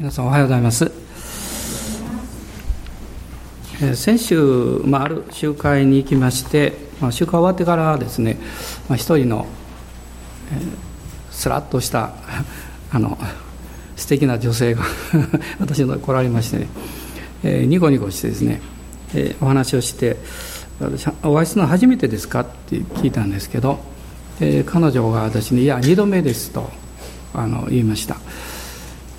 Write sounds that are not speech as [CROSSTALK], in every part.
皆さんおはようございます。先週、まあ、ある集会に行きまして、まあ、集会終わってからですね、まあ、一人の、えー、スラッとした [LAUGHS] あの素敵な女性が [LAUGHS] 私の来られましてね、えー、ニコニコしてですね、えー、お話をして「お会いするのは初めてですか?」って聞いたんですけど、えー、彼女が私に「いや2度目です」とあの言いました。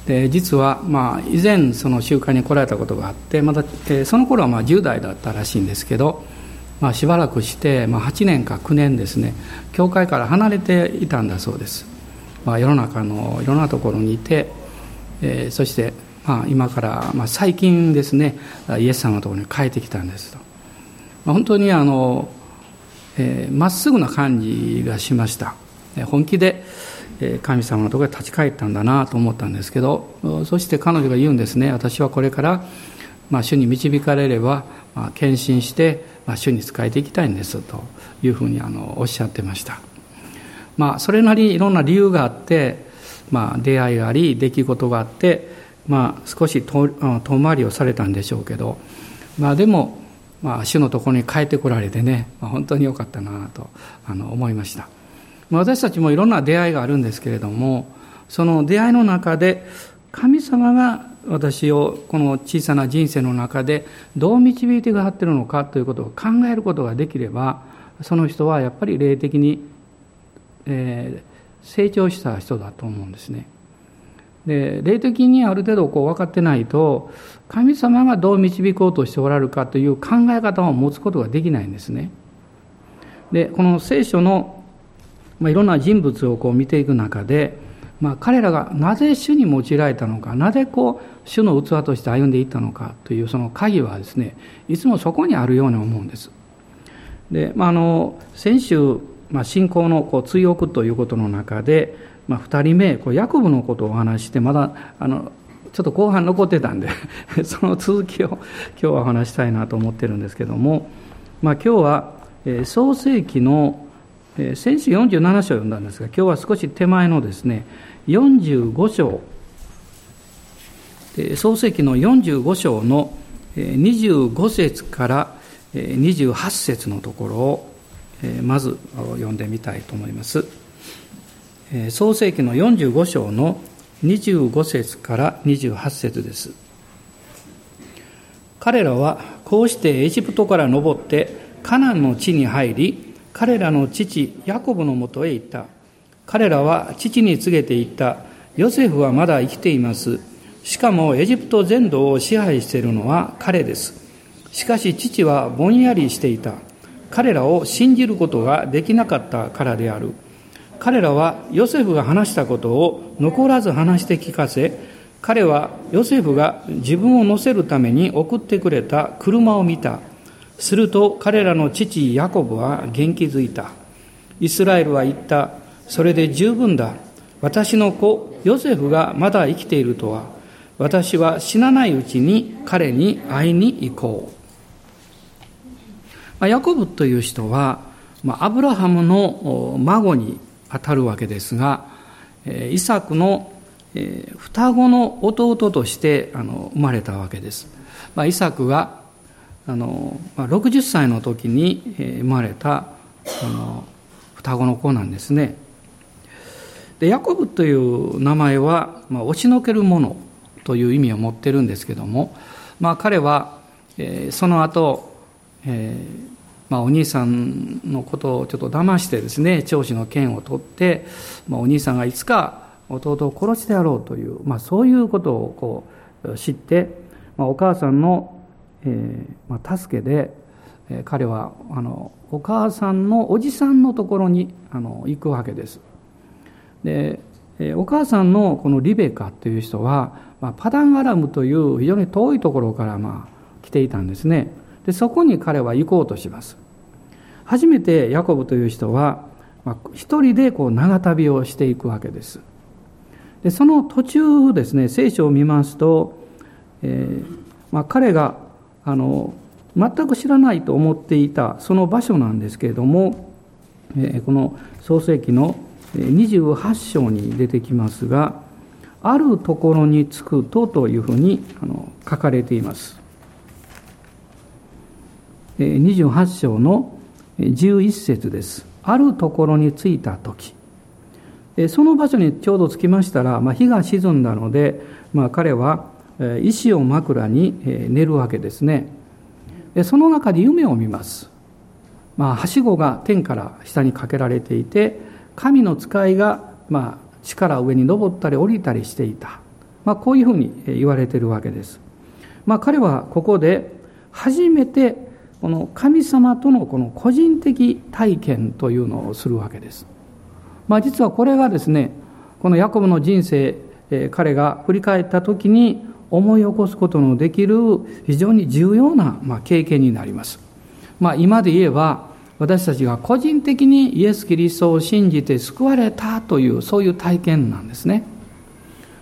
で実は、まあ、以前その集会に来られたことがあってまだ、えー、その頃はまあ10代だったらしいんですけど、まあ、しばらくして、まあ、8年か9年ですね教会から離れていたんだそうです、まあ、世の中のいろんなところにいて、えー、そして、まあ、今から、まあ、最近ですねイエス様のところに帰ってきたんですと、まあ、本当にあのま、えー、っすぐな感じがしました。本気で神様のところへ立ち返ったんだなと思ったんですけどそして彼女が言うんですね私はこれから、まあ、主に導かれれば、まあ、献身して、まあ、主に仕えていきたいんですというふうにあのおっしゃってました、まあ、それなりいろんな理由があって、まあ、出会いがあり出来事があって、まあ、少し遠回りをされたんでしょうけど、まあ、でも、まあ、主のところに帰ってこられてね、まあ、本当によかったなとあの思いました。私たちもいろんな出会いがあるんですけれどもその出会いの中で神様が私をこの小さな人生の中でどう導いてくださっているのかということを考えることができればその人はやっぱり霊的に、えー、成長した人だと思うんですね。で霊的にある程度こう分かってないと神様がどう導こうとしておられるかという考え方を持つことができないんですね。でこの聖書のまあ、いろんな人物をこう見ていく中で、まあ、彼らがなぜ主に用いられたのかなぜこう主の器として歩んでいったのかというその鍵はですねいつもそこにあるように思うんです。で、まあ、あの先週、まあ、信仰のこう追憶ということの中で、まあ、2人目こうヤコブのことをお話してまだあのちょっと後半残ってたんで [LAUGHS] その続きを今日はお話したいなと思ってるんですけども、まあ、今日は、え、創世紀の先週47章を読んだんですが今日は少し手前のですね45章創世記の45章の25節から28節のところをまず読んでみたいと思います。創世記の45章の25節から28節です。彼らはこうしてエジプトから登ってカナンの地に入り彼らの父ヤコブのもとへ行った。彼らは父に告げていった。ヨセフはまだ生きています。しかもエジプト全土を支配しているのは彼です。しかし父はぼんやりしていた。彼らを信じることができなかったからである。彼らはヨセフが話したことを残らず話して聞かせ彼はヨセフが自分を乗せるために送ってくれた車を見た。すると彼らの父ヤコブは元気づいた。イスラエルは言った。それで十分だ。私の子ヨセフがまだ生きているとは。私は死なないうちに彼に会いに行こう。ヤコブという人は、アブラハムの孫にあたるわけですが、イサクの双子の弟として生まれたわけです。イサクがあの60歳の時に生まれたあの双子の子なんですね。でヤコブという名前は、まあ、押しのけるものという意味を持ってるんですけども、まあ、彼は、えー、その後、えーまあ、お兄さんのことをちょっと騙してですね長子の剣を取って、まあ、お兄さんがいつか弟を殺してやろうという、まあ、そういうことをこう知って、まあ、お母さんのえーまあ、助けで、えー、彼はあのお母さんのおじさんのところにあの行くわけです。で、えー、お母さんのこのリベカという人は、まあ、パダンアラムという非常に遠いところから、まあ、来ていたんですね。でそこに彼は行こうとします。初めてヤコブという人は、まあ、一人でこう長旅をしていくわけです。でその途中ですね聖書を見ますと、えーまあ、彼があの全く知らないと思っていたその場所なんですけれども、えこの創世記の28章に出てきますがあるところにつくとというふうにあの書かれています。28章の11節です。あるところに着いた時。その場所にちょうど着きましたら、まあ、日が沈んだので、まあ、彼は石を枕に寝るわけですね。その中で夢を見ます。まあ、はしごが天から下にかけられていて、神の使いが、まあ、地から上に登ったり降りたりしていた。まあ、こういうふうに言われているわけです。まあ、彼はここで初めてこの神様とのこの個人的体験というのをするわけです。まあ、実はこれがですね、このヤコブの人生、彼が振り返った時に思い起こすことのできる非常に重要な、経験になります。まあ、今で言えば私たちが個人的にイエス・キリストを信じて救われたというそういう体験なんですね。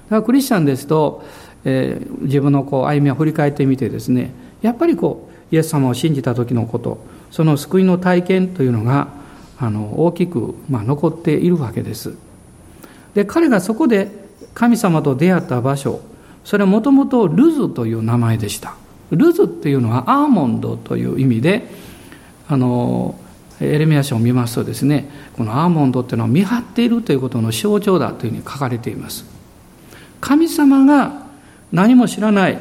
だからクリスチャンですと、えー、自分のこう歩みを振り返ってみてですねやっぱりこうイエス様を信じた時のことその救いの体験というのがあの大きく、まあ、残っているわけです。で彼がそこで神様と出会った場所それはもともとルズという名前でした。ルズっていうのはアーモンドという意味であのエレミア書を見ますとですねこのアーモンドっていうのは見張っているということの象徴だというふうに書かれています。神様が何も知らない、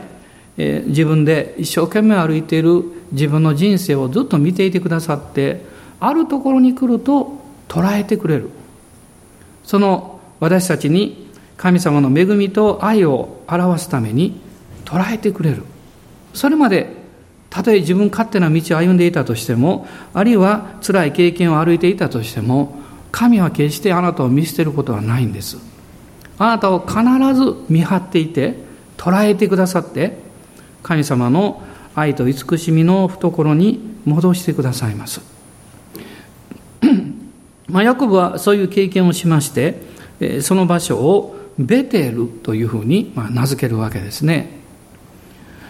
え、自分で一生懸命歩いている自分の人生をずっと見ていてくださってあるところに来ると捉えてくれる。その私たちに神様の恵みと愛を表すために捉えてくれる。それまでたとえ自分勝手な道を歩んでいたとしてもあるいは辛い経験を歩いていたとしても神は決してあなたを見捨てることはないんです。あなたを必ず見張っていて捉えてくださって神様の愛と慈しみの懐に戻してくださいます。まあ、ヤコブはそういう経験をしましてその場所をベテルというふうに名付けるわけですね。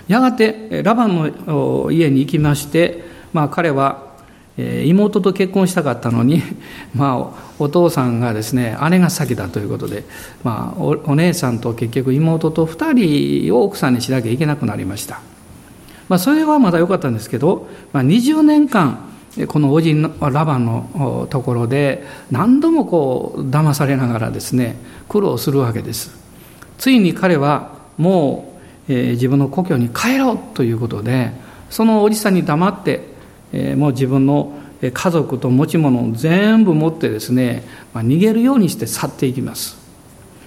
やがてラバンの家に行きまして、まあ、彼は妹と結婚したかったのに、[LAUGHS] まあ、お父さんがですね姉が先だということで、まあ、お姉さんと結局妹と2人を奥さんにしなきゃいけなくなりました、まあ、それはまだ良かったんですけど、まあ、20年間このおじのラバンのところで何度もこう騙されながらですね苦労するわけです。ついに彼はもう、えー、自分の故郷に帰ろうということでそのおじさんに黙って、えー、もう自分の家族と持ち物を全部持ってですね、まあ、逃げるようにして去っていきます、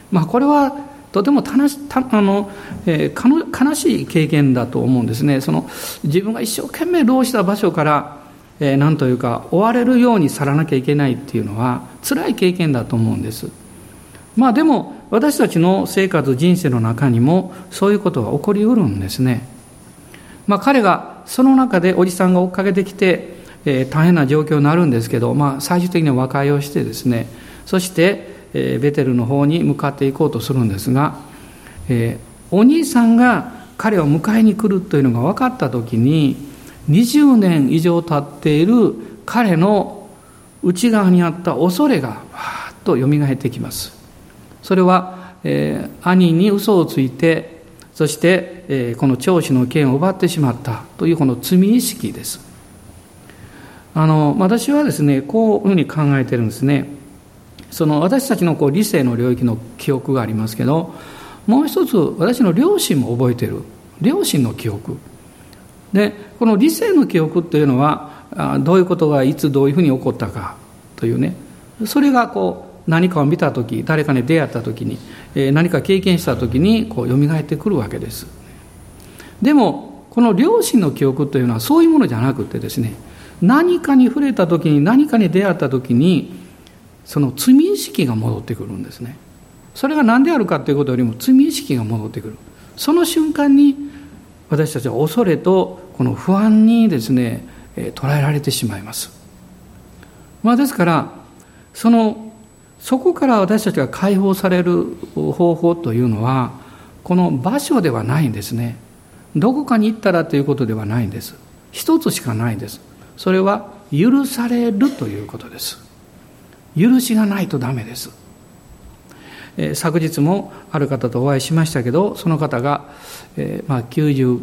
まあ、これはとてもたなたあの、えー、悲しい経験だと思うんですね。その自分が一生懸命労した場所からえー、なんというか追われるように去らなきゃいけないっていうのは辛い経験だと思うんです。まあでも私たちの生活人生の中にもそういうことが起こりうるんですね。まあ彼がその中でおじさんが追っかけてきて、えー、大変な状況になるんですけど、まあ、最終的には和解をしてですねそして、えー、ベテルの方に向かっていこうとするんですが、えー、お兄さんが彼を迎えに来るというのが分かった時に20年以上経っている彼の内側にあった恐れがわーっとよみがえってきます。それは、えー、兄に嘘をついてそして、えー、この長子の権を奪ってしまったというこの罪意識です。あの私はですねこういうふうに考えてるんですね。その私たちのこう理性の領域の記憶がありますけどもう一つ私の両親も覚えてる。両親の記憶。でこの理性の記憶というのはどういうことがいつどういうふうに起こったかというね。それがこう何かを見た時誰かに出会った時に何か経験した時にこう蘇ってくるわけです。でもこの良心の記憶というのはそういうものじゃなくてですね何かに触れた時に何かに出会った時にその罪意識が戻ってくるんですね。それが何であるかということよりも罪意識が戻ってくる。その瞬間に私たちは恐れとこの不安にですね捉えられてしまいます。まあ、ですからそのそこから私たちが解放される方法というのはこの場所ではないんですね。どこかに行ったらということではないんです。一つしかないんです。それは許されるということです。許しがないとダメです。昨日もある方とお会いしましたけどその方が、えーまあ、90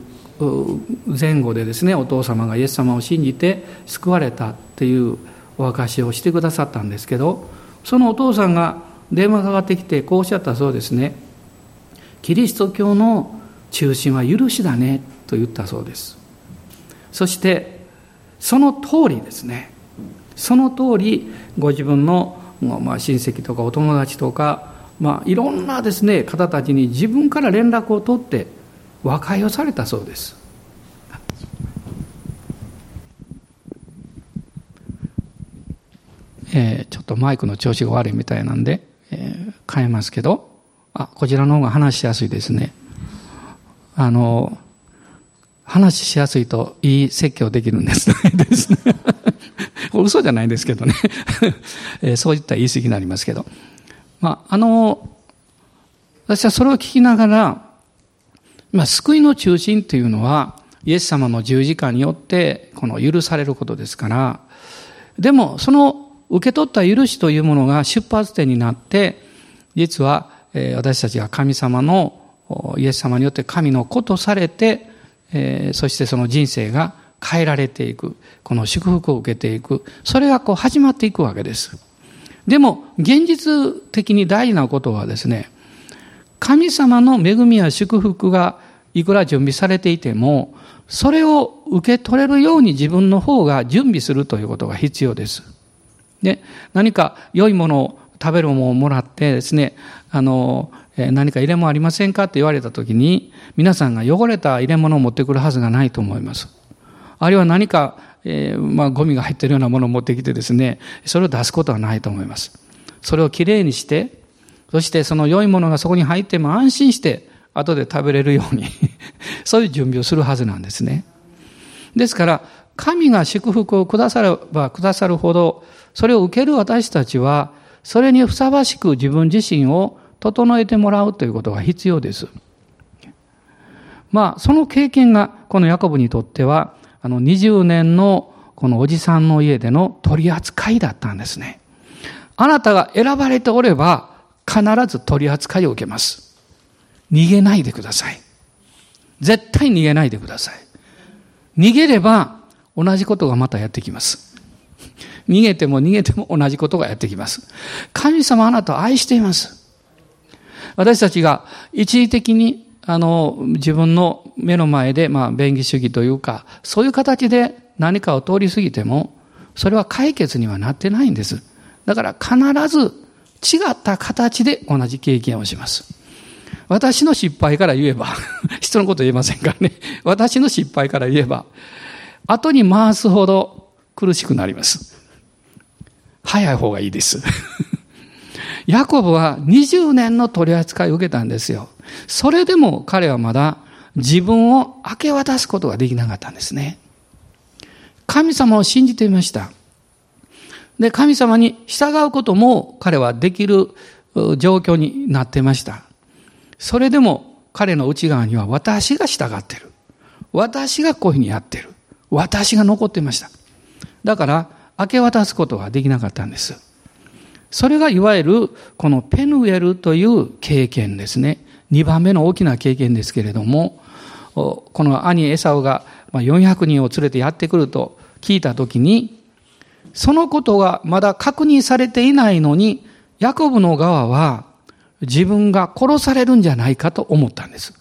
前後でですねお父様がイエス様を信じて救われたっていうお証しをしてくださったんですけどそのお父さんが電話がかかってきてこうおっしゃったそうですね。キリスト教の中心は許しだねと言ったそうです。そしてその通りですね。その通りご自分の、まあ、親戚とかお友達とか、まあ、いろんなですね方たちに自分から連絡を取って和解をされたそうですえー、ちょっとマイクの調子が悪いみたいなんで、えー、変えますけど、あ、こちらの方が話しやすいですね。あの、話しやすいといい説教できるんですですね。[LAUGHS] 嘘じゃないですけどね [LAUGHS] えー、そういった言い過ぎになりますけど。まあ、あの、私はそれを聞きながら、まあ、救いの中心というのは、イエス様の十字架によって、この許されることですから、でも、その受け取った許しというものが出発点になって、実は、私たちが神様の、イエス様によって神の子とされて、そしてその人生が変えられていく。この祝福を受けていく。それがこう始まっていくわけです。でも、現実的に大事なことはですね、神様の恵みや祝福がいくら準備されていても、それを受け取れるように自分の方が準備するということが必要です。で、何か良いものを食べるものをもらってですね、あの、何か入れ物ありませんかって言われたときに、皆さんが汚れた入れ物を持ってくるはずがないと思います。あるいは何か、えー、まあ、ゴミが入ってるようなものを持ってきてですね、それを出すことはないと思います。それをきれいにして、そしてその良いものがそこに入っても安心して、後で食べれるように [LAUGHS] そういう準備をするはずなんですね。ですから、神が祝福をくださればくださるほど、それを受ける私たちは、それにふさわしく自分自身を整えてもらうということが必要です。まあ、その経験が、このヤコブにとっては、あの、20年のこのおじさんの家での取り扱いだったんですね。あなたが選ばれておれば、必ず取り扱いを受けます。逃げないでください。絶対逃げないでください。逃げれば、同じことがまたやってきます。逃げても逃げても同じことがやってきます。神様あなたを愛しています。私たちが一時的にあの自分の目の前でまあ便宜主義というかそういう形で何かを通り過ぎてもそれは解決にはなってないんです。だから必ず違った形で同じ経験をします。私の失敗から言えば、[LAUGHS] 人のこと言えませんからね。私の失敗から言えば、後に回すほど苦しくなります。早い方がいいです。ヤコブは20年の取り扱いを受けたんですよ。それでも彼はまだ自分を明け渡すことができなかったんですね。神様を信じていました。で、神様に従うことも彼はできる状況になっていました。それでも彼の内側には私が従っている。私がこういうふうにやっている。私が残っていました。だから、明け渡すことができなかったんです。それがいわゆる、このペヌエルという経験ですね。二番目の大きな経験ですけれども、この兄エサウが400人を連れてやってくると聞いたときに、そのことがまだ確認されていないのに、ヤコブの側は自分が殺されるんじゃないかと思ったんです。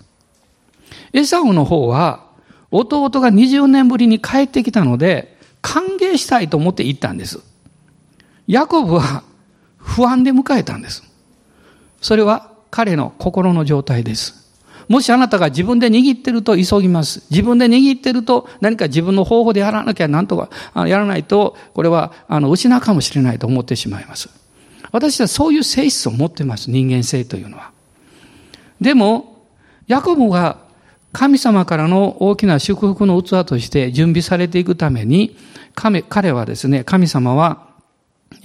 エサウの方は弟が20年ぶりに帰ってきたので、歓迎したいと思って行ったんです。ヤコブは不安で迎えたんです。それは彼の心の状態です。もしあなたが自分で握ってると急ぎます。自分で握ってると何か自分の方法でやらなきゃなんとか、やらないと、これはあの失うかもしれないと思ってしまいます。私はそういう性質を持ってます。人間性というのは。でも、ヤコブが神様からの大きな祝福の器として準備されていくために、彼はですね、神様は、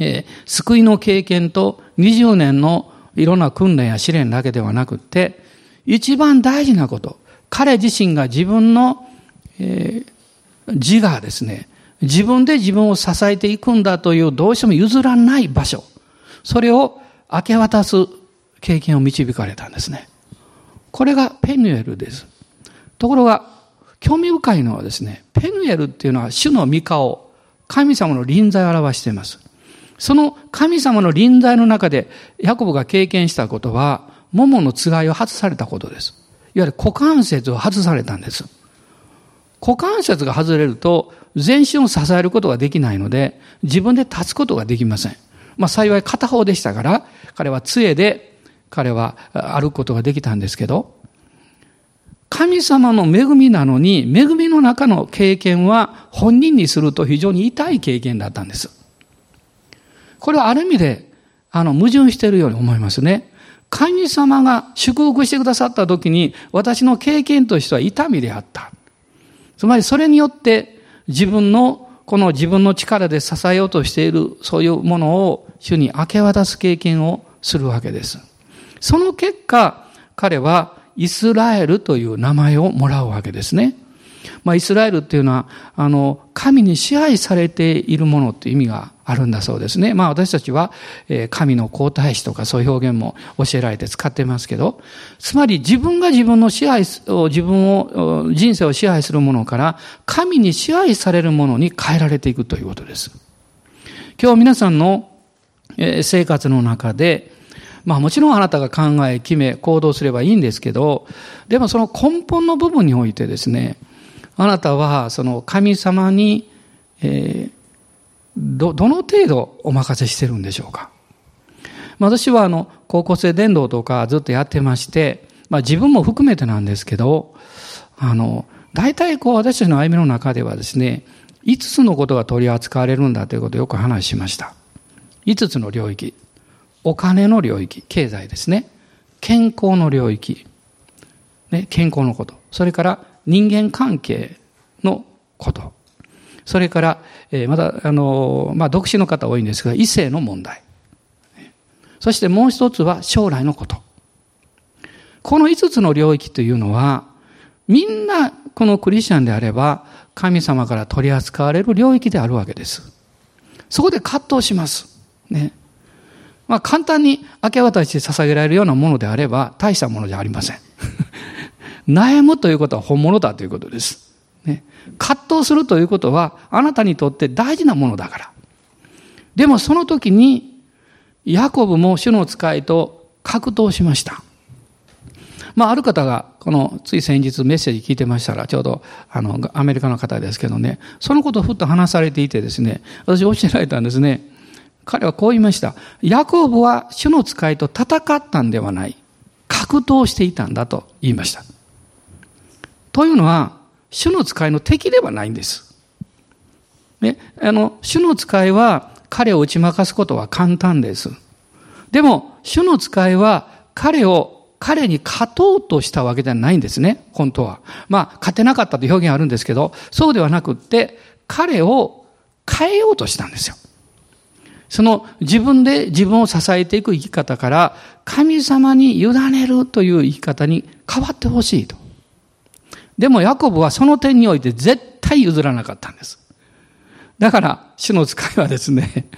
えー、救いの経験と20年のいろんな訓練や試練だけではなくて、一番大事なこと、彼自身が自分の、えー、自我ですね、自分で自分を支えていくんだというどうしても譲らない場所、それを明け渡す経験を導かれたんですね。これがペヌエルです。ところが、興味深いのはですね、ペヌエルっていうのは主の御顔、神様の臨在を表しています。その神様の臨在の中で、ヤコブが経験したことは、桃のつがいを外されたことです。いわゆる股関節を外されたんです。股関節が外れると、全身を支えることができないので、自分で立つことができません。まあ幸い片方でしたから、彼は杖で、彼は歩くことができたんですけど、神様の恵みなのに、恵みの中の経験は本人にすると非常に痛い経験だったんです。これはある意味で、あの、矛盾しているように思いますね。神様が祝福してくださった時に、私の経験としては痛みであった。つまりそれによって自分のこの自分の力で支えようとしているそういうものを主に明け渡す経験をするわけです。その結果、彼はイスラエルという名前をもらうわけですね。まあ、イスラエルっていうのは、あの、神に支配されているものっていう意味があるんだそうですね。まあ私たちは、え神の皇太子とかそういう表現も教えられて使ってますけど、つまり自分が自分の支配を、自分を、人生を支配するものから、神に支配されるものに変えられていくということです。今日皆さんの生活の中で、まあもちろんあなたが考え、決め、行動すればいいんですけど、でもその根本の部分においてですね、あなたはその神様に、えー、ど、どの程度お任せしてるんでしょうか？私はあの、高校生伝道とかずっとやってまして、まあ自分も含めてなんですけど、あの、大体こう私たちの歩みの中ではですね、5つのことが取り扱われるんだということをよく話しました。5つの領域。お金の領域、経済ですね。健康の領域。ね、健康のこと。それから人間関係のこと。それから、えー、また、あの、まあ、独身の方多いんですが、異性の問題。そしてもう一つは将来のこと。この五つの領域というのは、みんなこのクリスチャンであれば、神様から取り扱われる領域であるわけです。そこで葛藤します。ね。まあ簡単に明け渡して捧げられるようなものであれば、大したものじゃありません。[LAUGHS] 悩むということは本物だということです。葛藤するということは、あなたにとって大事なものだから。でもその時に、ヤコブも主の使いと格闘しました。まあ、ある方が、この、つい先日メッセージ聞いてましたら、ちょうど、あの、アメリカの方ですけどね、そのことをふっと話されていてですね、私教えられたんですね。彼はこう言いました。ヤコブは主の使いと戦ったんではない。格闘していたんだと言いました。というのは、主の使いの敵ではないんです。ね、あの、主の使いは彼を打ち負かすことは簡単です。でも、主の使いは彼を、彼に勝とうとしたわけではないんですね、本当は。まあ、勝てなかったという表現あるんですけど、そうではなくって、彼を変えようとしたんですよ。その自分で自分を支えていく生き方から、神様に委ねるという生き方に変わってほしいと。でもヤコブはその点において絶対譲らなかったんです。だから、主の使いはですね、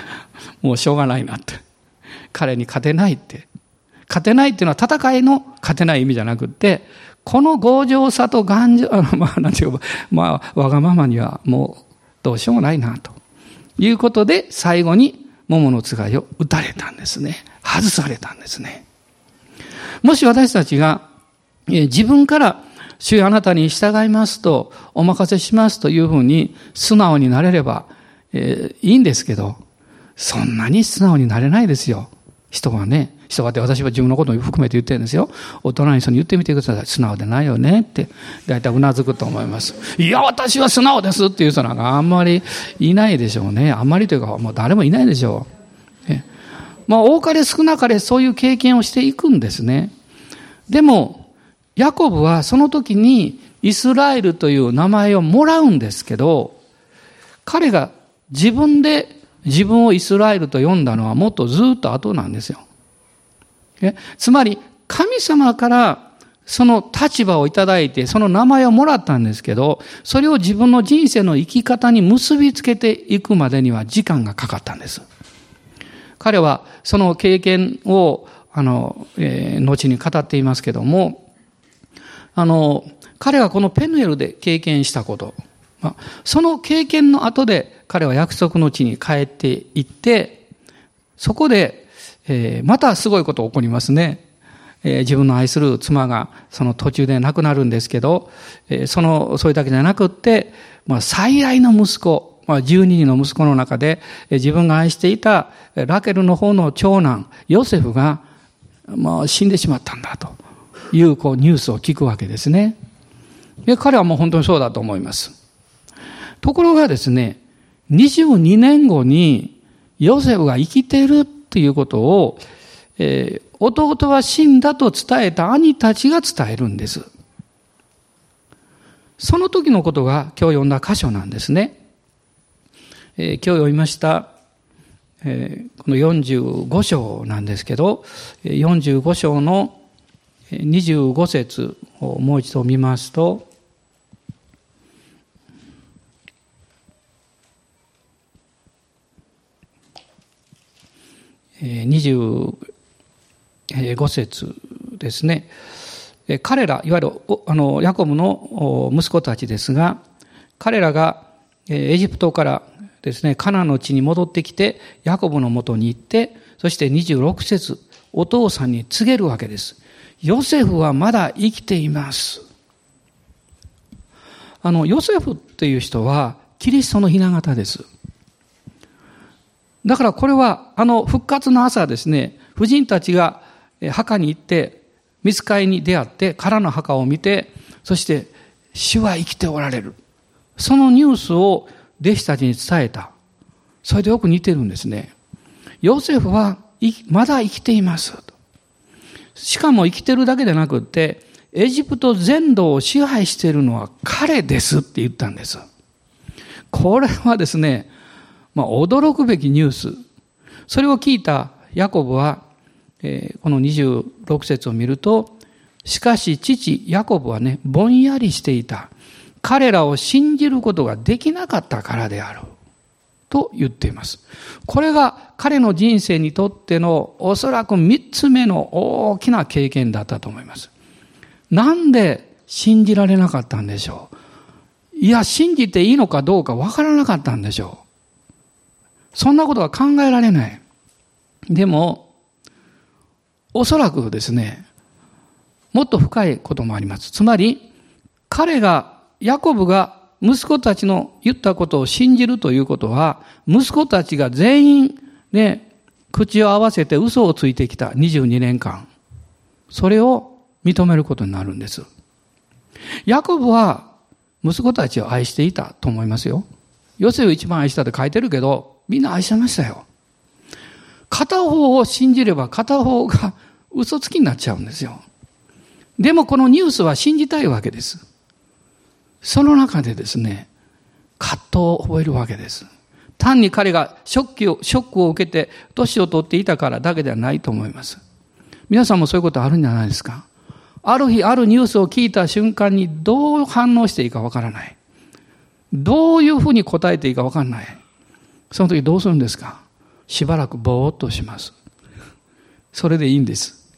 [LAUGHS] もうしょうがないなって。彼に勝てないって。勝てないっていうのは戦いの勝てない意味じゃなくて、この強情さと頑丈、[LAUGHS] あの、まあ、なんていうか、まあ、わがままにはもうどうしようもないな、ということで、最後に桃のつがいを打たれたんですね。外されたんですね。もし私たちが、自分から主よあなたに従いますと、お任せしますというふうに素直になれれば、えー、いいんですけど、そんなに素直になれないですよ。人はね。人はって私は自分のことも含めて言ってるんですよ。大人に人に言ってみてください。素直でないよねって。大体うなずくと思います。いや、私は素直ですっていう人なんかあんまりいないでしょうね。あんまりというか、もう誰もいないでしょう。ね、まあ、多かれ少なかれそういう経験をしていくんですね。でも、ヤコブはその時にイスラエルという名前をもらうんですけど、彼が自分で自分をイスラエルと呼んだのはもっとずっと後なんですよ。つまり、神様からその立場をいただいて、その名前をもらったんですけど、それを自分の人生の生き方に結びつけていくまでには時間がかかったんです。彼はその経験をあの、えー、後に語っていますけども、あの、彼がこのペヌエルで経験したこと、その経験の後で彼は約束の地に帰っていって、そこで、えー、またすごいこと起こりますね。えー、自分の愛する妻がその途中で亡くなるんですけど、えー、その、それだけじゃなくって、まあ、最愛の息子、まあ、12人の息子の中で、えー、自分が愛していたラケルの方の長男、ヨセフが、まあ、死んでしまったんだという、こう、ニュースを聞くわけですね。で、彼はもう本当にそうだと思います。ところがですね、22年後にヨセフが生きてるっていうことを、えー、弟は死んだと伝えた兄たちが伝えるんです。その時のことが今日読んだ箇所なんですね。えー、今日読みました、えー、この45章なんですけど、45章の25節をもう一度見ますと、25節ですね。彼ら、いわゆるあのヤコブの息子たちですが、彼らがエジプトからですね、カナの地に戻ってきて、ヤコブのもとに行って、そして26節、お父さんに告げるわけです。ヨセフはまだ生きています。あの、ヨセフっていう人は、キリストの雛形です。だからこれは、あの復活の朝ですね、婦人たちが墓に行って、見つかりに出会って、空の墓を見て、そして、主は生きておられる。そのニュースを弟子たちに伝えた。それでよく似てるんですね。ヨセフはまだ生きています。しかも生きてるだけでなくって、エジプト全土を支配しているのは彼ですって言ったんです。これはですね、まあ、驚くべきニュース。それを聞いたヤコブは、えー、この26節を見ると、しかし父ヤコブはね、ぼんやりしていた。彼らを信じることができなかったからである。と言っています。これが彼の人生にとってのおそらく三つ目の大きな経験だったと思います。なんで信じられなかったんでしょう？いや、信じていいのかどうかわからなかったんでしょうそんなことは考えられない。でも、おそらくですね、もっと深いこともあります。つまり、彼が、ヤコブが息子たちの言ったことを信じるということは、息子たちが全員ね、口を合わせて嘘をついてきた22年間。それを認めることになるんです。ヤコブは息子たちを愛していたと思いますよ。ヨセフ一番愛したって書いてるけど、みんな愛してましたよ。片方を信じれば片方が嘘つきになっちゃうんですよ。でもこのニュースは信じたいわけです。その中でですね、葛藤を覚えるわけです。単に彼がショックを、ショックを受けて年を取っていたからだけではないと思います。皆さんもそういうことあるんじゃないですかある日、あるニュースを聞いた瞬間にどう反応していいかわからない。どういうふうに答えていいかわからない。その時どうするんですかしばらくぼーっとします。それでいいんです。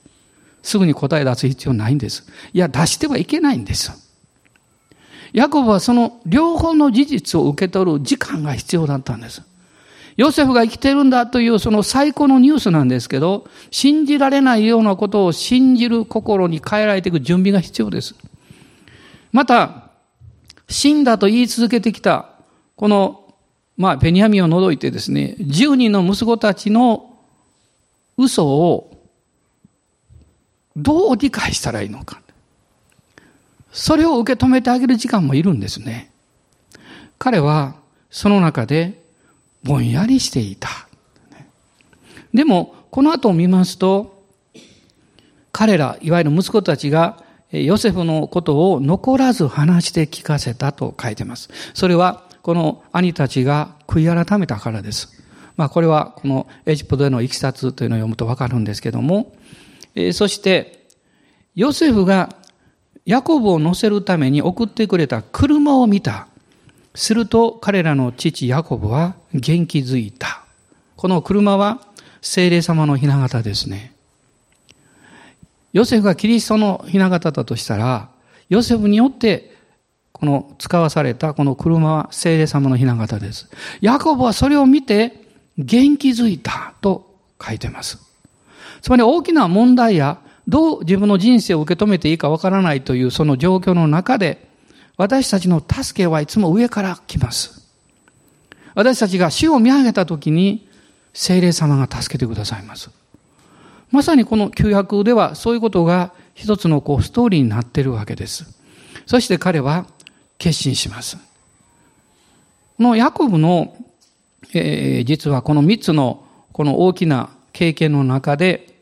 すぐに答え出す必要ないんです。いや、出してはいけないんです。ヤコブはその両方の事実を受け取る時間が必要だったんです。ヨセフが生きてるんだというその最高のニュースなんですけど、信じられないようなことを信じる心に変えられていく準備が必要です。また、死んだと言い続けてきた、このまあ、ベニヤミを除いてですね、10人の息子たちの嘘をどう理解したらいいのか。それを受け止めてあげる時間もいるんですね。彼はその中でぼんやりしていた。でも、この後を見ますと、彼ら、いわゆる息子たちがヨセフのことを残らず話して聞かせたと書いてます。それはこの兄たちが悔い改めたからです。まあこれはこのエジプトでの行きさつというのを読むとわかるんですけども、え、そして、ヨセフがヤコブを乗せるために送ってくれた車を見た。すると彼らの父ヤコブは元気づいた。この車は精霊様の雛形ですね。ヨセフがキリストの雛形だとしたら、ヨセフによってこの使わされたこの車は聖霊様の雛形です。ヤコブはそれを見て元気づいたと書いてます。つまり大きな問題やどう自分の人生を受け止めていいかわからないというその状況の中で私たちの助けはいつも上から来ます。私たちが死を見上げた時に聖霊様が助けてくださいます。まさにこの旧約ではそういうことが一つのこうストーリーになっているわけです。そして彼は決心します。このヤコブの、えー、実はこの三つのこの大きな経験の中で、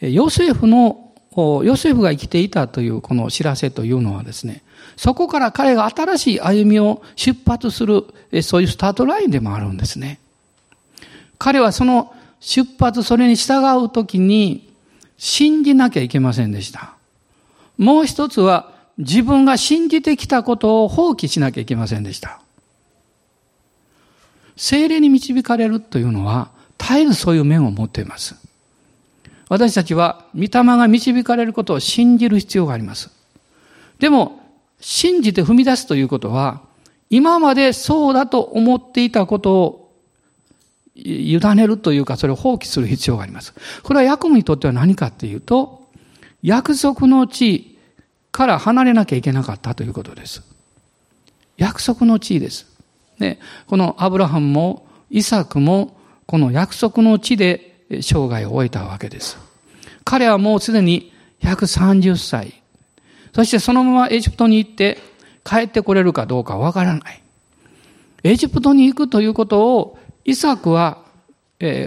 ヨセフの、ヨセフが生きていたというこの知らせというのはですね、そこから彼が新しい歩みを出発する、そういうスタートラインでもあるんですね。彼はその出発、それに従うときに信じなきゃいけませんでした。もう一つは自分が信じてきたことを放棄しなきゃいけませんでした。精霊に導かれるというのは、絶えずそういう面を持っています。私たちは、御霊が導かれることを信じる必要があります。でも、信じて踏み出すということは、今までそうだと思っていたことを委ねるというか、それを放棄する必要があります。これはヤコブにとっては何かっていうと、約束の地から離れなきゃいけなかったということです。約束の地です。ね、このアブラハムもイサクもこの約束の地で生涯を終えたわけです。彼はもうすでに130歳。そしてそのままエジプトに行って帰ってこれるかどうかわからない。エジプトに行くということをイサクは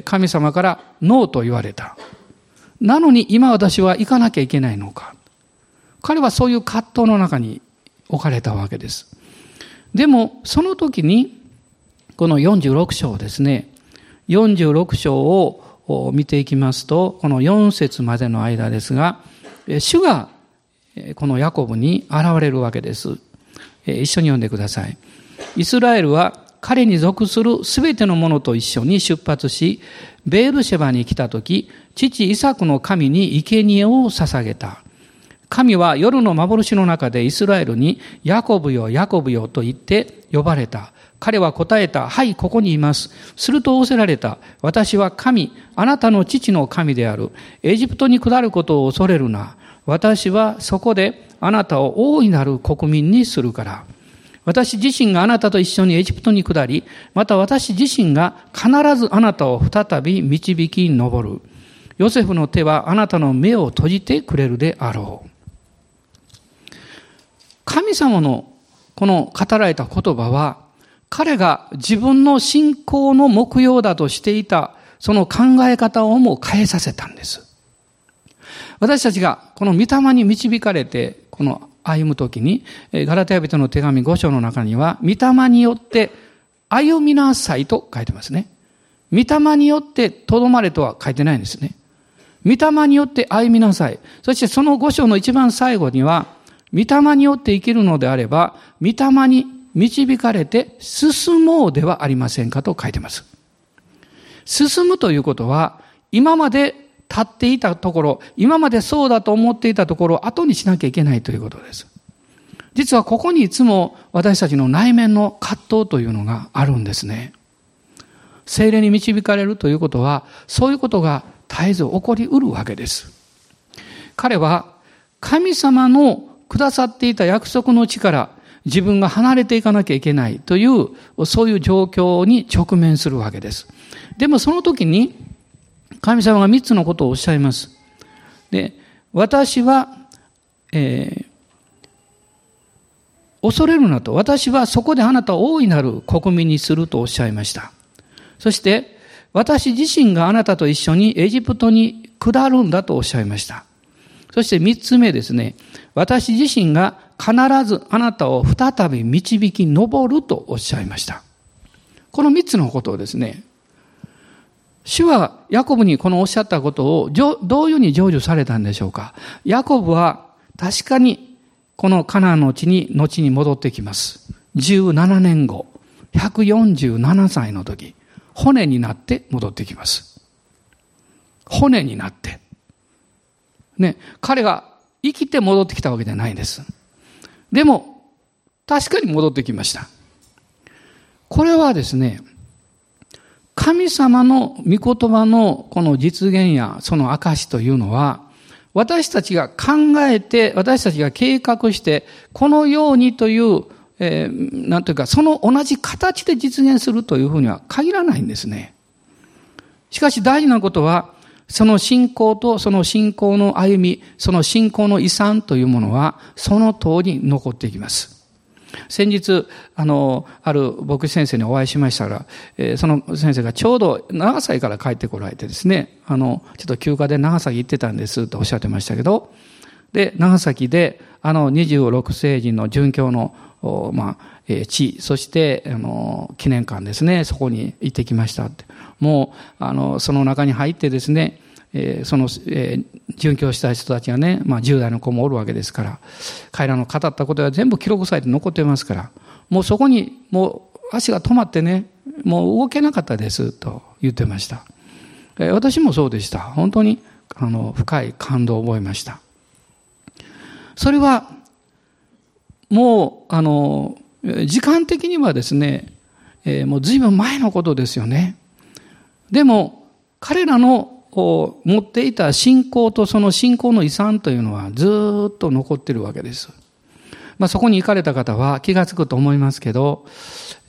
神様からノーと言われた。なのに今私は行かなきゃいけないのか。彼はそういう葛藤の中に置かれたわけです。でも、その時に、この46章ですね、46章をを見ていきますと、この4節までの間ですが、主がこのヤコブに現れるわけです。一緒に読んでください。イスラエルは彼に属するすべてのものと一緒に出発し、ベールシェバに来た時、父イサクの神に生贄を捧げた。神は夜の幻の中でイスラエルに、ヤコブよ、ヤコブよと言って呼ばれた。彼は答えた。はい、ここにいます。すると仰せられた。私は神、あなたの父の神である。エジプトに下ることを恐れるな。私はそこであなたを大いなる国民にするから。私自身があなたと一緒にエジプトに下り、また私自身が必ずあなたを再び導き上る。ヨセフの手はあなたの目を閉じてくれるであろう。神様のこの語られた言葉は、彼が自分の信仰の目標だとしていた、その考え方をも変えさせたんです。私たちがこの御霊に導かれて、この歩むときに、ガラテヤ人の手紙5章の中には、御霊によって歩みなさいと書いてますね。御霊によってとどまれとは書いてないんですね。御霊によって歩みなさい。そしてその5章の一番最後には、御霊によって生きるのであれば、御霊に導かれて進もうではありませんかと書いてます。進むということは、今まで立っていたところ、今までそうだと思っていたところを後にしなきゃいけないということです。実はここにいつも私たちの内面の葛藤というのがあるんですね。精霊に導かれるということは、そういうことが絶えず起こりうるわけです。彼は神様のくださっていた約束の地から自分が離れていかなきゃいけないという、そういう状況に直面するわけです。でもその時に、神様が三つのことをおっしゃいます。で、私は、えー、恐れるなと。私はそこであなたを大いなる国民にするとおっしゃいました。そして、私自身があなたと一緒にエジプトに下るんだとおっしゃいました。そして三つ目ですね。私自身が必ずあなたを再び導き上るとおっしゃいました。この三つのことをですね、主はヤコブにこのおっしゃったことをどういうふうに成就されたんでしょうか。ヤコブは確かにこのカナンの地に後に戻ってきます。17年後、147歳の時、骨になって戻ってきます。骨になって。ね、彼が生きて戻ってきたわけじゃないんです。でも、確かに戻ってきました。これはですね、神様の御言葉のこの実現やその証というのは、私たちが考えて、私たちが計画して、このようにという、えー、なんというか、その同じ形で実現するというふうには限らないんですね。しかし大事なことは、その信仰とその信仰の歩み、その信仰の遺産というものは、その通り残っていきます。先日、あの、ある牧師先生にお会いしましたら、えー、その先生がちょうど長崎から帰ってこられてですね、あの、ちょっと休暇で長崎行ってたんですとおっしゃってましたけど、で、長崎で、あの、26世紀の殉教の、まあ、えー、地、そして、あの、記念館ですね、そこに行ってきましたって。もう、あの、その中に入ってですね、えー、その、えー、殉教した人たちがね、まあ10代の子もおるわけですから、彼らの語ったことが全部記録されて残ってますから、もうそこにもう足が止まってね、もう動けなかったですと言ってました。えー、私もそうでした。本当に、あの、深い感動を覚えました。それは、もう、あの、時間的にはですね、えー、もう随分前のことですよね。でも、彼らの持っていた信仰とその信仰の遺産というのはずっと残ってるわけです。まあ、そこに行かれた方は気がつくと思いますけど、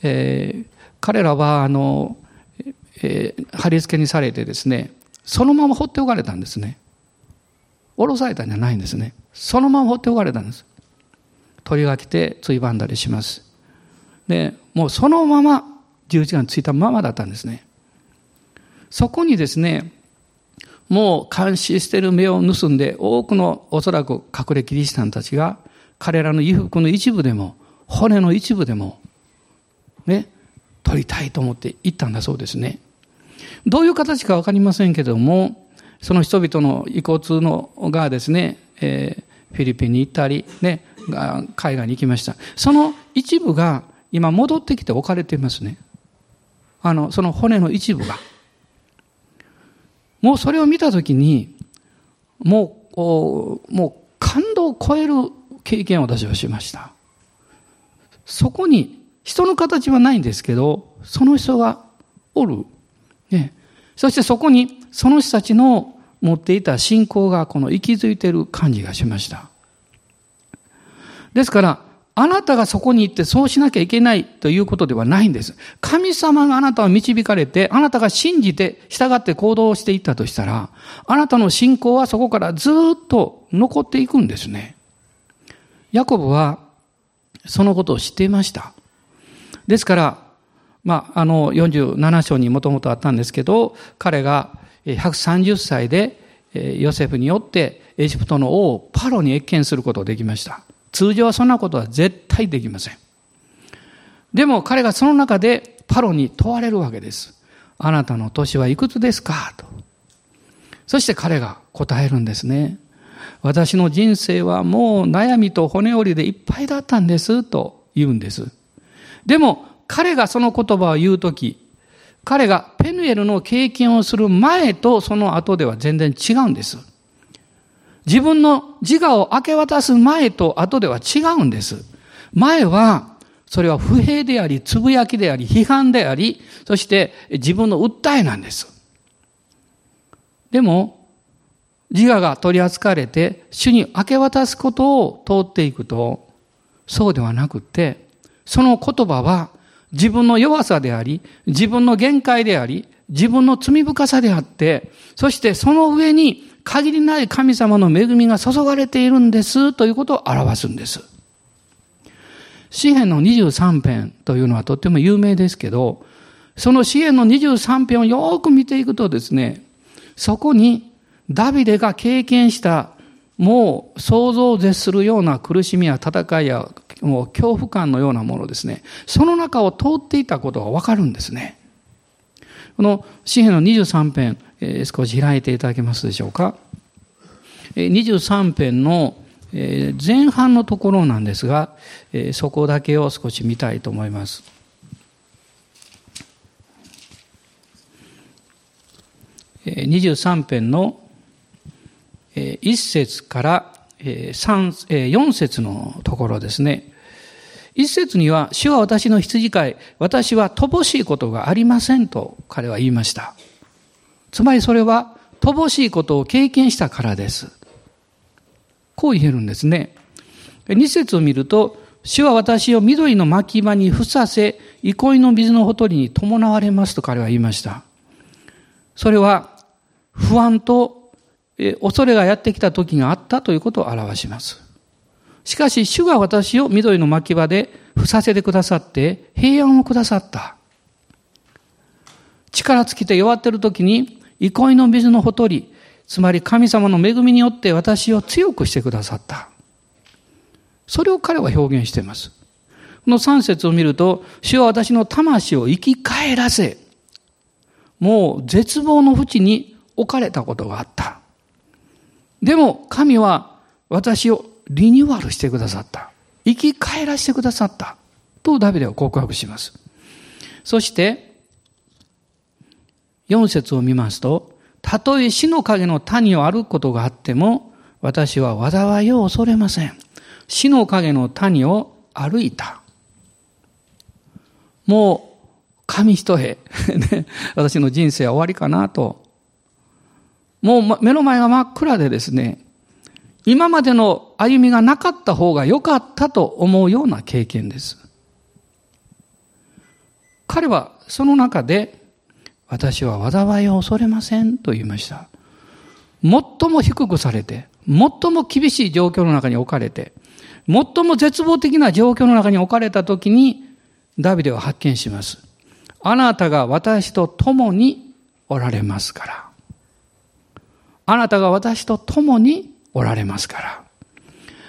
えー、彼らはあの、えー、貼り付けにされてですね、そのまま放っておかれたんですね。下ろされたんじゃないんですね。そのまま放っておかれたんです。鳥が来てついばんだりします。で、もうそのまま十字架についたままだったんですね。そこにですね、もう監視している目を盗んで、多くのおそらく隠れキリシタンたちが、彼らの衣服の一部でも、骨の一部でも、ね、取りたいと思って行ったんだそうですね。どういう形かわかりませんけども、その人々の遺骨のがですね、えー、フィリピンに行ったり、ね、海外に行きました。その一部が今戻ってきて置かれていますね。あの、その骨の一部が。もうそれを見たときに、もう、もう感動を超える経験を私はしました。そこに人の形はないんですけど、その人がおる。ね、そしてそこにその人たちの持っていた信仰がこの息づいている感じがしました。ですから、あなたがそこに行ってそうしなきゃいけないということではないんです。神様があなたを導かれて、あなたが信じて従って行動していったとしたら、あなたの信仰はそこからずっと残っていくんですね。ヤコブはそのことを知っていました。ですから、まあ、あの、47章にもともとあったんですけど、彼が130歳でヨセフによってエジプトの王をパロに謁見することができました。通常はそんなことは絶対できません。でも彼がその中でパロに問われるわけです。あなたの年はいくつですか？と。そして彼が答えるんですね。私の人生はもう悩みと骨折りでいっぱいだったんですと言うんです。でも彼がその言葉を言うとき、彼がペヌエルの経験をする前とその後では全然違うんです。自分の自我を明け渡す前と後では違うんです。前は、それは不平であり、つぶやきであり、批判であり、そして自分の訴えなんです。でも、自我が取り扱われて、主に明け渡すことを通っていくと、そうではなくて、その言葉は自分の弱さであり、自分の限界であり、自分の罪深さであって、そしてその上に限りない神様の恵みが注がれているんですということを表すんです。詩篇の23編というのはとっても有名ですけど、その詩篇の23編をよく見ていくとですね、そこにダビデが経験したもう想像を絶するような苦しみや戦いやもう恐怖感のようなものですね。その中を通っていたことがわかるんですね。この詩篇の23編、少し開いていただけますでしょうか。23編の前半のところなんですが、そこだけを少し見たいと思います。23編の1節から4節のところですね。一節には、主は私の羊飼い、私は乏しいことがありませんと彼は言いました。つまりそれは、乏しいことを経験したからです。こう言えるんですね。二節を見ると、主は私を緑の牧場にふさせ、憩いの水のほとりに伴われますと彼は言いました。それは、不安と恐れがやってきた時があったということを表します。しかし、主が私を緑の牧場でふさせてくださって、平安をくださった。力尽きて弱っている時に、憩いの水のほとり、つまり神様の恵みによって私を強くしてくださった。それを彼は表現しています。この3節を見ると、主は私の魂を生き返らせ、もう絶望の淵に置かれたことがあった。でも神は私をリニューアルしてくださった。生き返らせてくださった。とダビデは告白します。そして、4節を見ますと、たとえ死の影の谷を歩くことがあっても、私は災いを恐れません。死の影の谷を歩いた。もう、紙一重、[LAUGHS] 私の人生は終わりかなと。もう目の前が真っ暗でですね、今までの歩みがなかった方が良かったと思うような経験です。彼はその中で、私は災いを恐れませんと言いました。最も低くされて、最も厳しい状況の中に置かれて、最も絶望的な状況の中に置かれた時に、ダビデは発見します。あなたが私と共におられますから。あなたが私と共におられますから。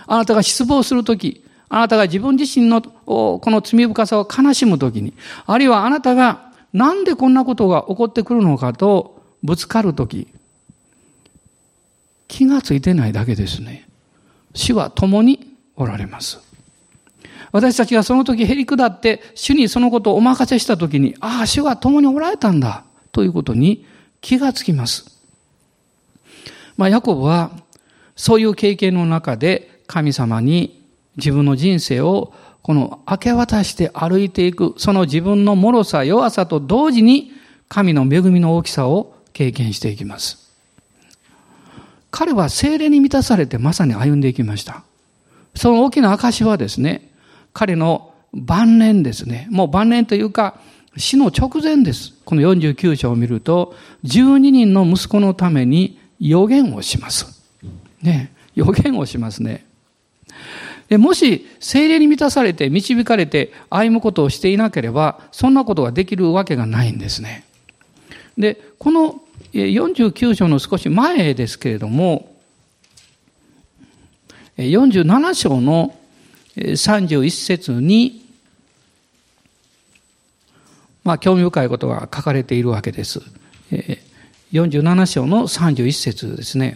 あなたが失望するとき、あなたが自分自身のこの罪深さを悲しむときに、あるいはあなたがなんでこんなことが起こってくるのかとぶつかるとき、気がついてないだけですね。主は共におられます。私たちがその時へり下って主にそのことをお任せした時に、ああ、主は共におられたんだということに気がつきます。まあ、ヤコブはそういう経験の中で神様に自分の人生をこの明け渡して歩いていく、その自分の脆さ、弱さと同時に神の恵みの大きさを経験していきます。彼は精霊に満たされてまさに歩んでいきました。その大きな証はですね、彼の晩年ですね。もう晩年というか、死の直前です。この49章を見ると、12人の息子のために予言をします。ね、予言をしますね。でもし、精霊に満たされて、導かれて、歩むことをしていなければ、そんなことができるわけがないんですね。で、この49章の少し前ですけれども、47章の31節に、まあ、興味深いことが書かれているわけです。47章の31節ですね。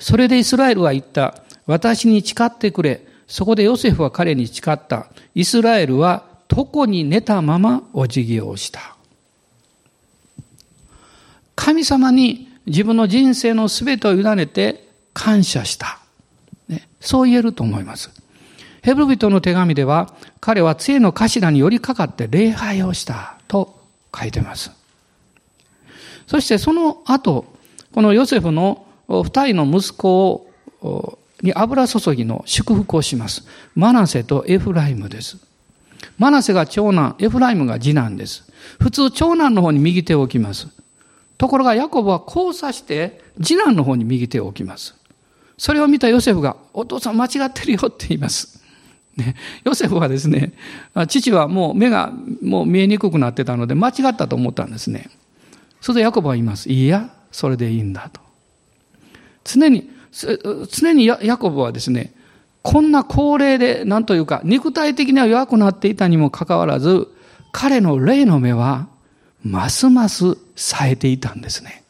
それでイスラエルは言った。私に誓ってくれ。そこでヨセフは彼に誓った。イスラエルは床に寝たままお辞儀をした。神様に自分の人生の全てを委ねて感謝した。ね、そう言えると思います。ヘブル人の手紙では、彼は杖の頭に寄りかかって礼拝をしたと書いてます。そしてその後、このヨセフの二人の息子をに油注ぎの祝福をします。マナセとエフライムです。マナセが長男、エフライムが次男です。普通長男の方に右手を置きます。ところがヤコブは交差して次男の方に右手を置きます。それを見たヨセフが、お父さん間違ってるよって言います。ね、ヨセフはですね、父はもう目がもう見えにくくなってたので間違ったと思ったんですね。それでヤコブは言います。いいや、それでいいんだと。常に、常にヤコブはですね、こんな高齢で、なんというか、肉体的には弱くなっていたにもかかわらず、彼の霊の目は、ますます冴えていたんですね。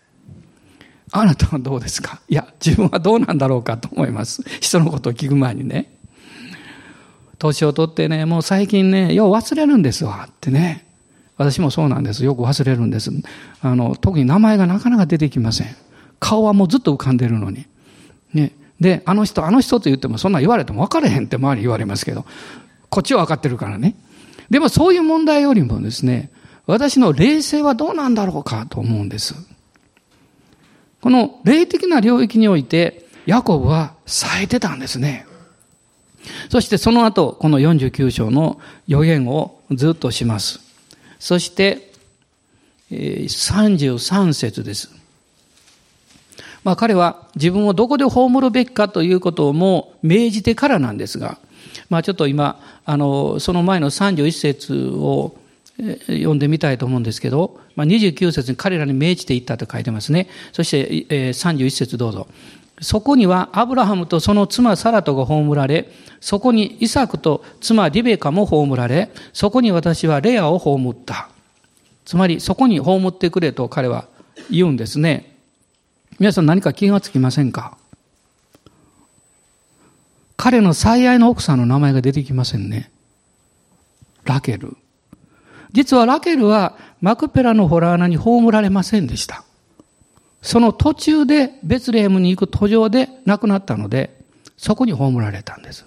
あなたはどうですか？いや、自分はどうなんだろうかと思います。人のことを聞く前にね。年を取ってね、もう最近ね、よう忘れるんですわってね。私もそうなんです。よく忘れるんです。あの、特に名前がなかなか出てきません。顔はもうずっと浮かんでるのに。ね。で、あの人、あの人と言ってもそんな言われても分かれへんって周り言われますけど、こっちは分かってるからね。でもそういう問題よりもですね、私の霊性はどうなんだろうかと思うんです。この霊的な領域において、ヤコブは冴えてたんですね。そしてその後、この49章の予言をずっとします。そして、33節です。まあ彼は自分をどこで葬るべきかということをもう命じてからなんですが、まあちょっと今、あの、その前の31節を読んでみたいと思うんですけど、まあ、29節に彼らに命じていったと書いてますね。そして、え31節どうぞ。そこにはアブラハムとその妻サラトが葬られ、そこにイサクと妻リベカも葬られ、そこに私はレアを葬った。つまり、そこに葬ってくれと彼は言うんですね。皆さん何か気がつきませんか？彼の最愛の奥さんの名前が出てきませんね。ラケル。実はラケルはマクペラのホラー穴に葬られませんでした。その途中でベツレヘムに行く途上で亡くなったので、そこに葬られたんです。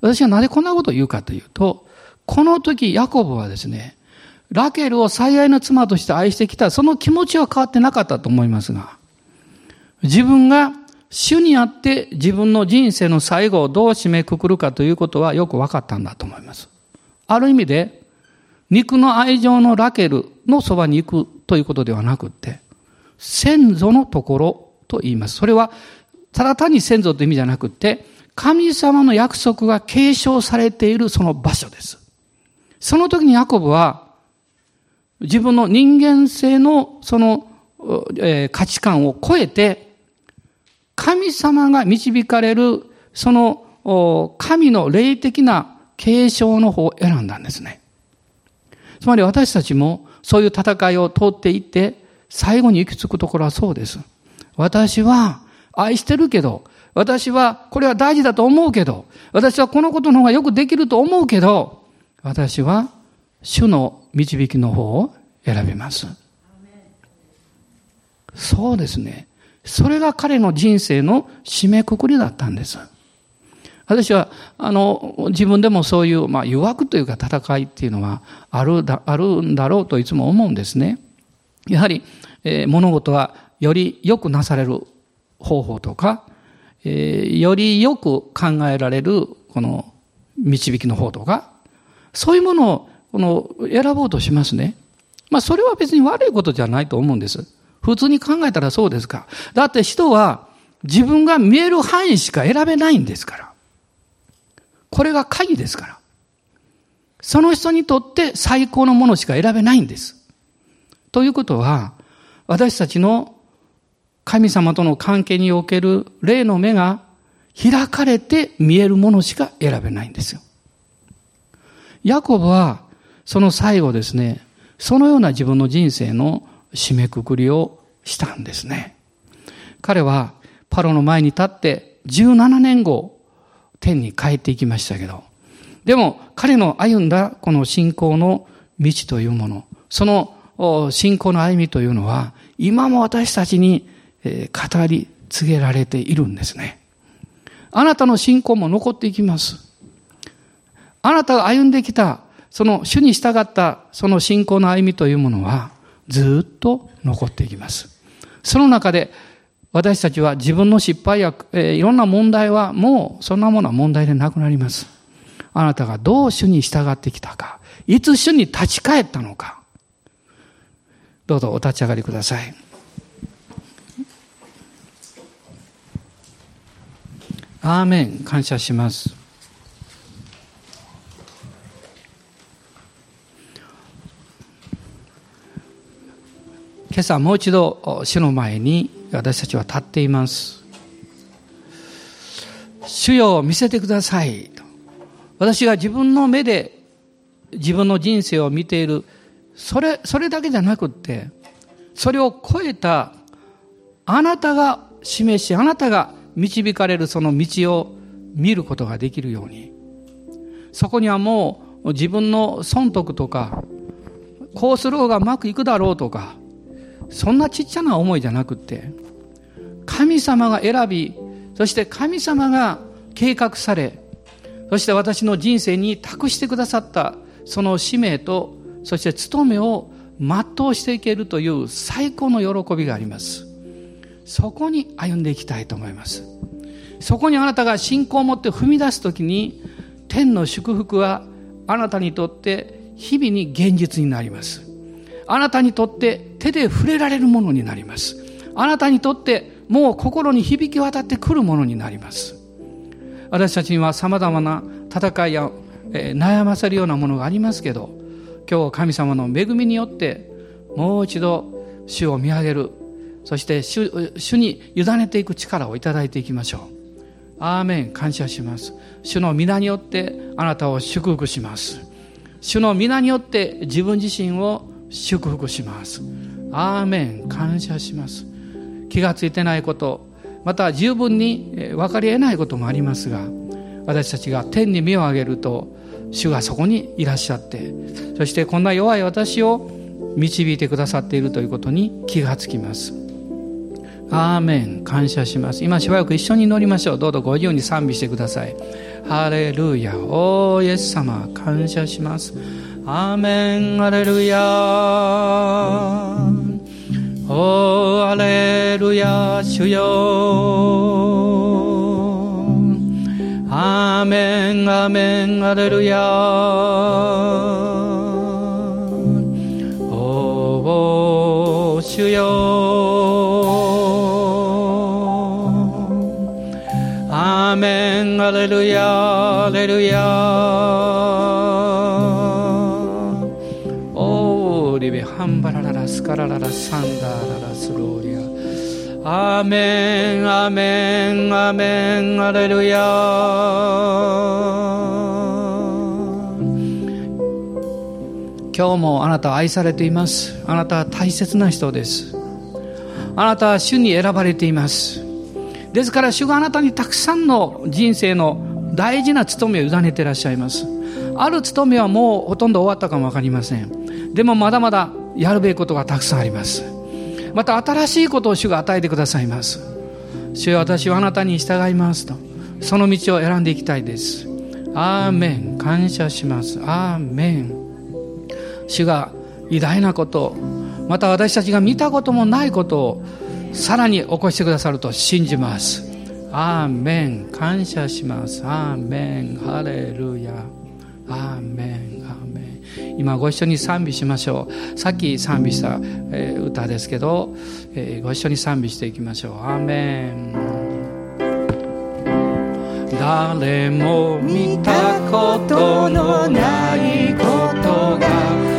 私はなぜこんなことを言うかというと、この時ヤコブはですね、ラケルを最愛の妻として愛してきた、その気持ちは変わってなかったと思いますが、自分が主にあって自分の人生の最後をどう締めくくるかということはよく分かったんだと思います。ある意味で、肉の愛情のラケルのそばに行くということではなくて、先祖のところと言います。それは、ただ単に先祖という意味じゃなくて、神様の約束が継承されているその場所です。その時にヤコブは、自分の人間性のその、価値観を超えて、神様が導かれる、その、神の霊的な継承の方を選んだんですね。つまり私たちもそういう戦いを通っていって、最後に行き着くところはそうです。私は愛してるけど、私はこれは大事だと思うけど、私はこのことの方がよくできると思うけど、私は主の導きの方を選びます。そうですね。それが彼の人生の締めくくりだったんです。私は、あの、自分でもそういう、まあ、誘惑というか戦いっていうのはあるだ、あるんだろうといつも思うんですね。やはり、えー、物事はより良くなされる方法とか、えー、よりよく考えられる、この、導きの方とか、そういうものを、この、選ぼうとしますね。まあ、それは別に悪いことじゃないと思うんです。普通に考えたらそうですか。だって人は自分が見える範囲しか選べないんですから。これが鍵ですから。その人にとって最高のものしか選べないんです。ということは、私たちの神様との関係における霊の目が開かれて見えるものしか選べないんですよ。ヤコブはその最後ですね、そのような自分の人生の締めくくりをしたんですね。彼はパロの前に立って17年後、天に帰っていきましたけど、でも彼の歩んだこの信仰の道というもの、その信仰の歩みというのは、今も私たちに語り継げられているんですね。あなたの信仰も残っていきます。あなたが歩んできた、その主に従ったその信仰の歩みというものは、ずっと残っていきます。その中で、私たちは自分の失敗や、えー、いろんな問題はもうそんなものは問題でなくなります。あなたがどう主に従ってきたか、いつ主に立ち返ったのか。どうぞお立ち上がりください。アーメン、感謝します。今朝もう一度主の前に私たちは立っています。主よ見せてください。私が自分の目で自分の人生を見ている、それ、それだけじゃなくって、それを超えたあなたが示し、あなたが導かれるその道を見ることができるように。そこにはもう自分の損得とか、こうする方がうまくいくだろうとか、そんなちっちゃな思いじゃなくて神様が選びそして神様が計画されそして私の人生に託してくださったその使命とそして務めを全うしていけるという最高の喜びがあります。そこに歩んでいきたいと思います。そこにあなたが信仰を持って踏み出す時に天の祝福はあなたにとって日々に現実になります。あなたにとって手で触れられるものになります。あなたにとってもう心に響き渡ってくるものになります。私たちには様々な戦いや、えー、悩ませるようなものがありますけど今日神様の恵みによってもう一度主を見上げる。そして主主に委ねていく力をいただいていきましょう。アーメン。感謝します。主の皆によってあなたを祝福します。主の皆によって自分自身を祝福します。アーメン感謝します。気がついてないことまた十分に分かり得ないこともありますが私たちが天に目を上げると主がそこにいらっしゃってそしてこんな弱い私を導いてくださっているということに気がつきます。アーメン感謝します。今しばらく一緒に祈りましょう。どうぞご自由に賛美してください。ハレルヤ。おーイエス様感謝します。アーメンハレルヤおーハレルヤ主よアーメンアーメンハレルヤおー主よーメンアレルヤアレルヤカラララサンダーララスローリア。アーメンアーメンアーメン。アレルヤ今日もあなたは愛されています。あなたは大切な人です。あなたは主に選ばれています。ですから主があなたにたくさんの人生の大事な務めを委ねていらっしゃいます。ある務めはもうほとんど終わったかも分かりません。でもまだまだやるべきことがたくさんあります。また新しいことを主が与えてくださいます。主よ私はあなたに従いますと。その道を選んでいきたいです。アーメン。感謝します。アーメン。主が偉大なことまた私たちが見たこともないことをさらに起こしてくださると信じます。アーメン。感謝します。アーメン。ハレルヤ。アーメンアーメン。今ご一緒に賛美しましょう。さっき賛美した、歌ですけど、ご一緒に賛美していきましょう。アーメン。誰も見たことのないことが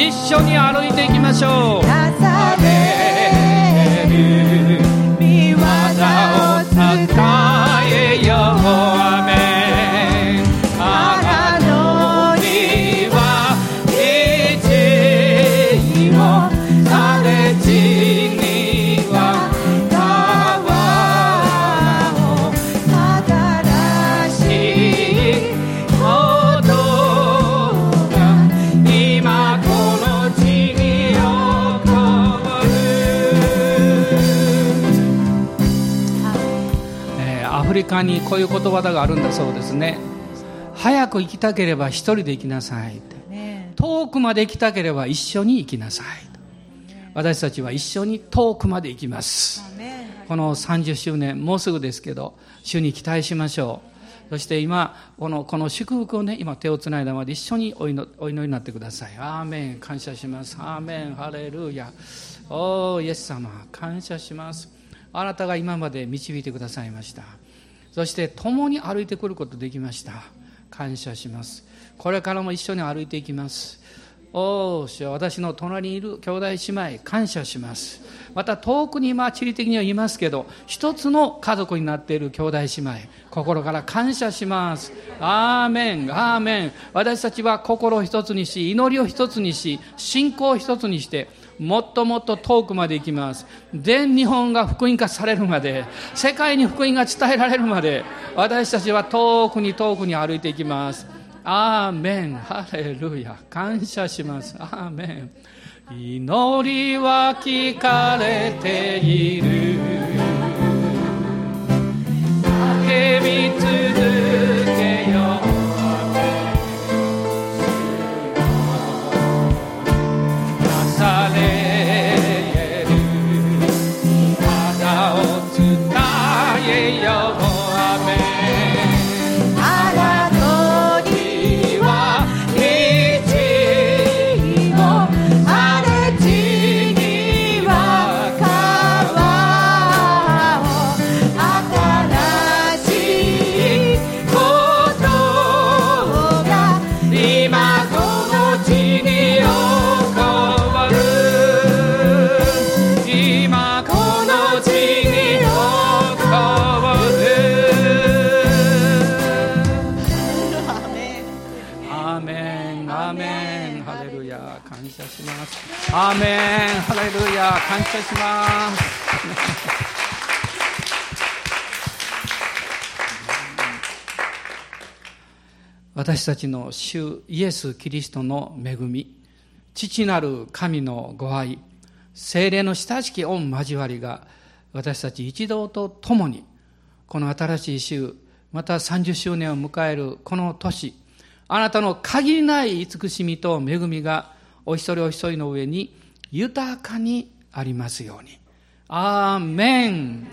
一緒に歩いていきましょう。カにこういう言葉があるんだそうですね。早く行きたければ一人で行きなさい遠くまで行きたければ一緒に行きなさい私たちは一緒に遠くまで行きます。この30周年もうすぐですけど主に期待しましょう。そして今このこの祝福をね今手をつないだまで一緒にお祈りになってください。アーメン。感謝します。アーメン。ハレルヤ。おーイエス様。感謝します。あなたが今まで導いてくださいましたそして共に歩いてくることできました。感謝します。これからも一緒に歩いていきます。おお主は私の隣にいる兄弟姉妹感謝します。また遠くに今地理的にはいますけど一つの家族になっている兄弟姉妹心から感謝します。アーメンアーメン。私たちは心を一つにし祈りを一つにし信仰を一つにしてもっともっと遠くまで行きます。全日本が福音化されるまで世界に福音が伝えられるまで私たちは遠くに遠くに歩いていきます。アーメン。ハレルヤ。感謝します。アーメン。祈りは聞かれている。感謝します。[LAUGHS] 私たちの主イエス・キリストの恵み父なる神のご愛精霊の親しき御交わりが私たち一同と共にこの新しい週また30周年を迎えるこの年あなたの限りない慈しみと恵みがお一人お一人の上に豊かにありますように。アーメン、